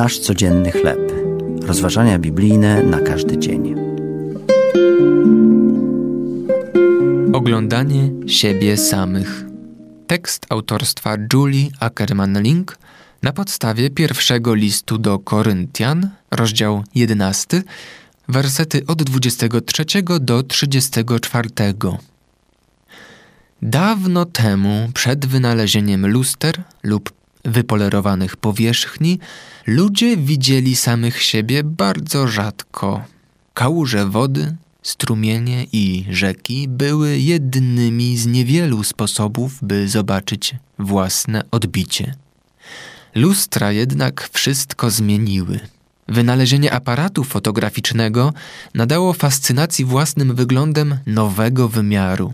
Nasz codzienny chleb. Rozważania biblijne na każdy dzień. Oglądanie siebie samych. Tekst autorstwa Julie Ackerman-Link na podstawie pierwszego listu do Koryntian, rozdział 11, wersety od 23 do 34. Dawno temu, przed wynalezieniem luster lub wypolerowanych powierzchni, ludzie widzieli samych siebie bardzo rzadko. Kałuże wody, strumienie i rzeki były jednymi z niewielu sposobów, by zobaczyć własne odbicie. Lustra jednak wszystko zmieniły. Wynalezienie aparatu fotograficznego nadało fascynacji własnym wyglądem nowego wymiaru.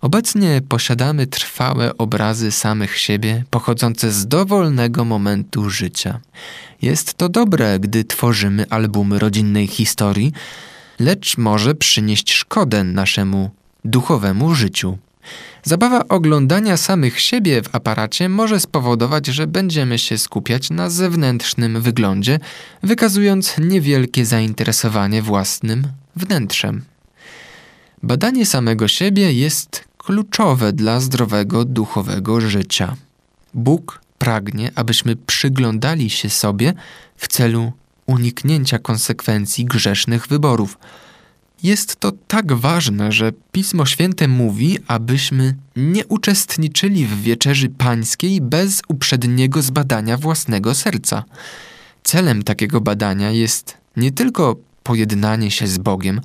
Obecnie posiadamy trwałe obrazy samych siebie pochodzące z dowolnego momentu życia. Jest to dobre, gdy tworzymy albumy rodzinnej historii, lecz może przynieść szkodę naszemu duchowemu życiu. Zabawa oglądania samych siebie w aparacie może spowodować, że będziemy się skupiać na zewnętrznym wyglądzie, wykazując niewielkie zainteresowanie własnym wnętrzem. Badanie samego siebie jest kluczowe dla zdrowego duchowego życia. Bóg pragnie, abyśmy przyglądali się sobie w celu uniknięcia konsekwencji grzesznych wyborów. Jest to tak ważne, że Pismo Święte mówi, abyśmy nie uczestniczyli w wieczerzy pańskiej bez uprzedniego zbadania własnego serca. Celem takiego badania jest nie tylko pojednanie się z Bogiem,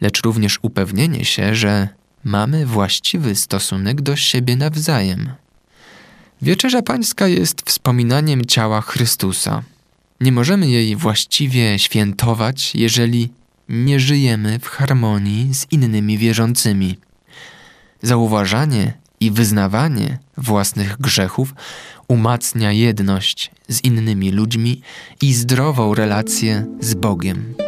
lecz również upewnienie się, że mamy właściwy stosunek do siebie nawzajem. Wieczerza Pańska jest wspominaniem ciała Chrystusa. Nie możemy jej właściwie świętować, jeżeli nie żyjemy w harmonii z innymi wierzącymi. Zauważanie i wyznawanie własnych grzechów umacnia jedność z innymi ludźmi i zdrową relację z Bogiem.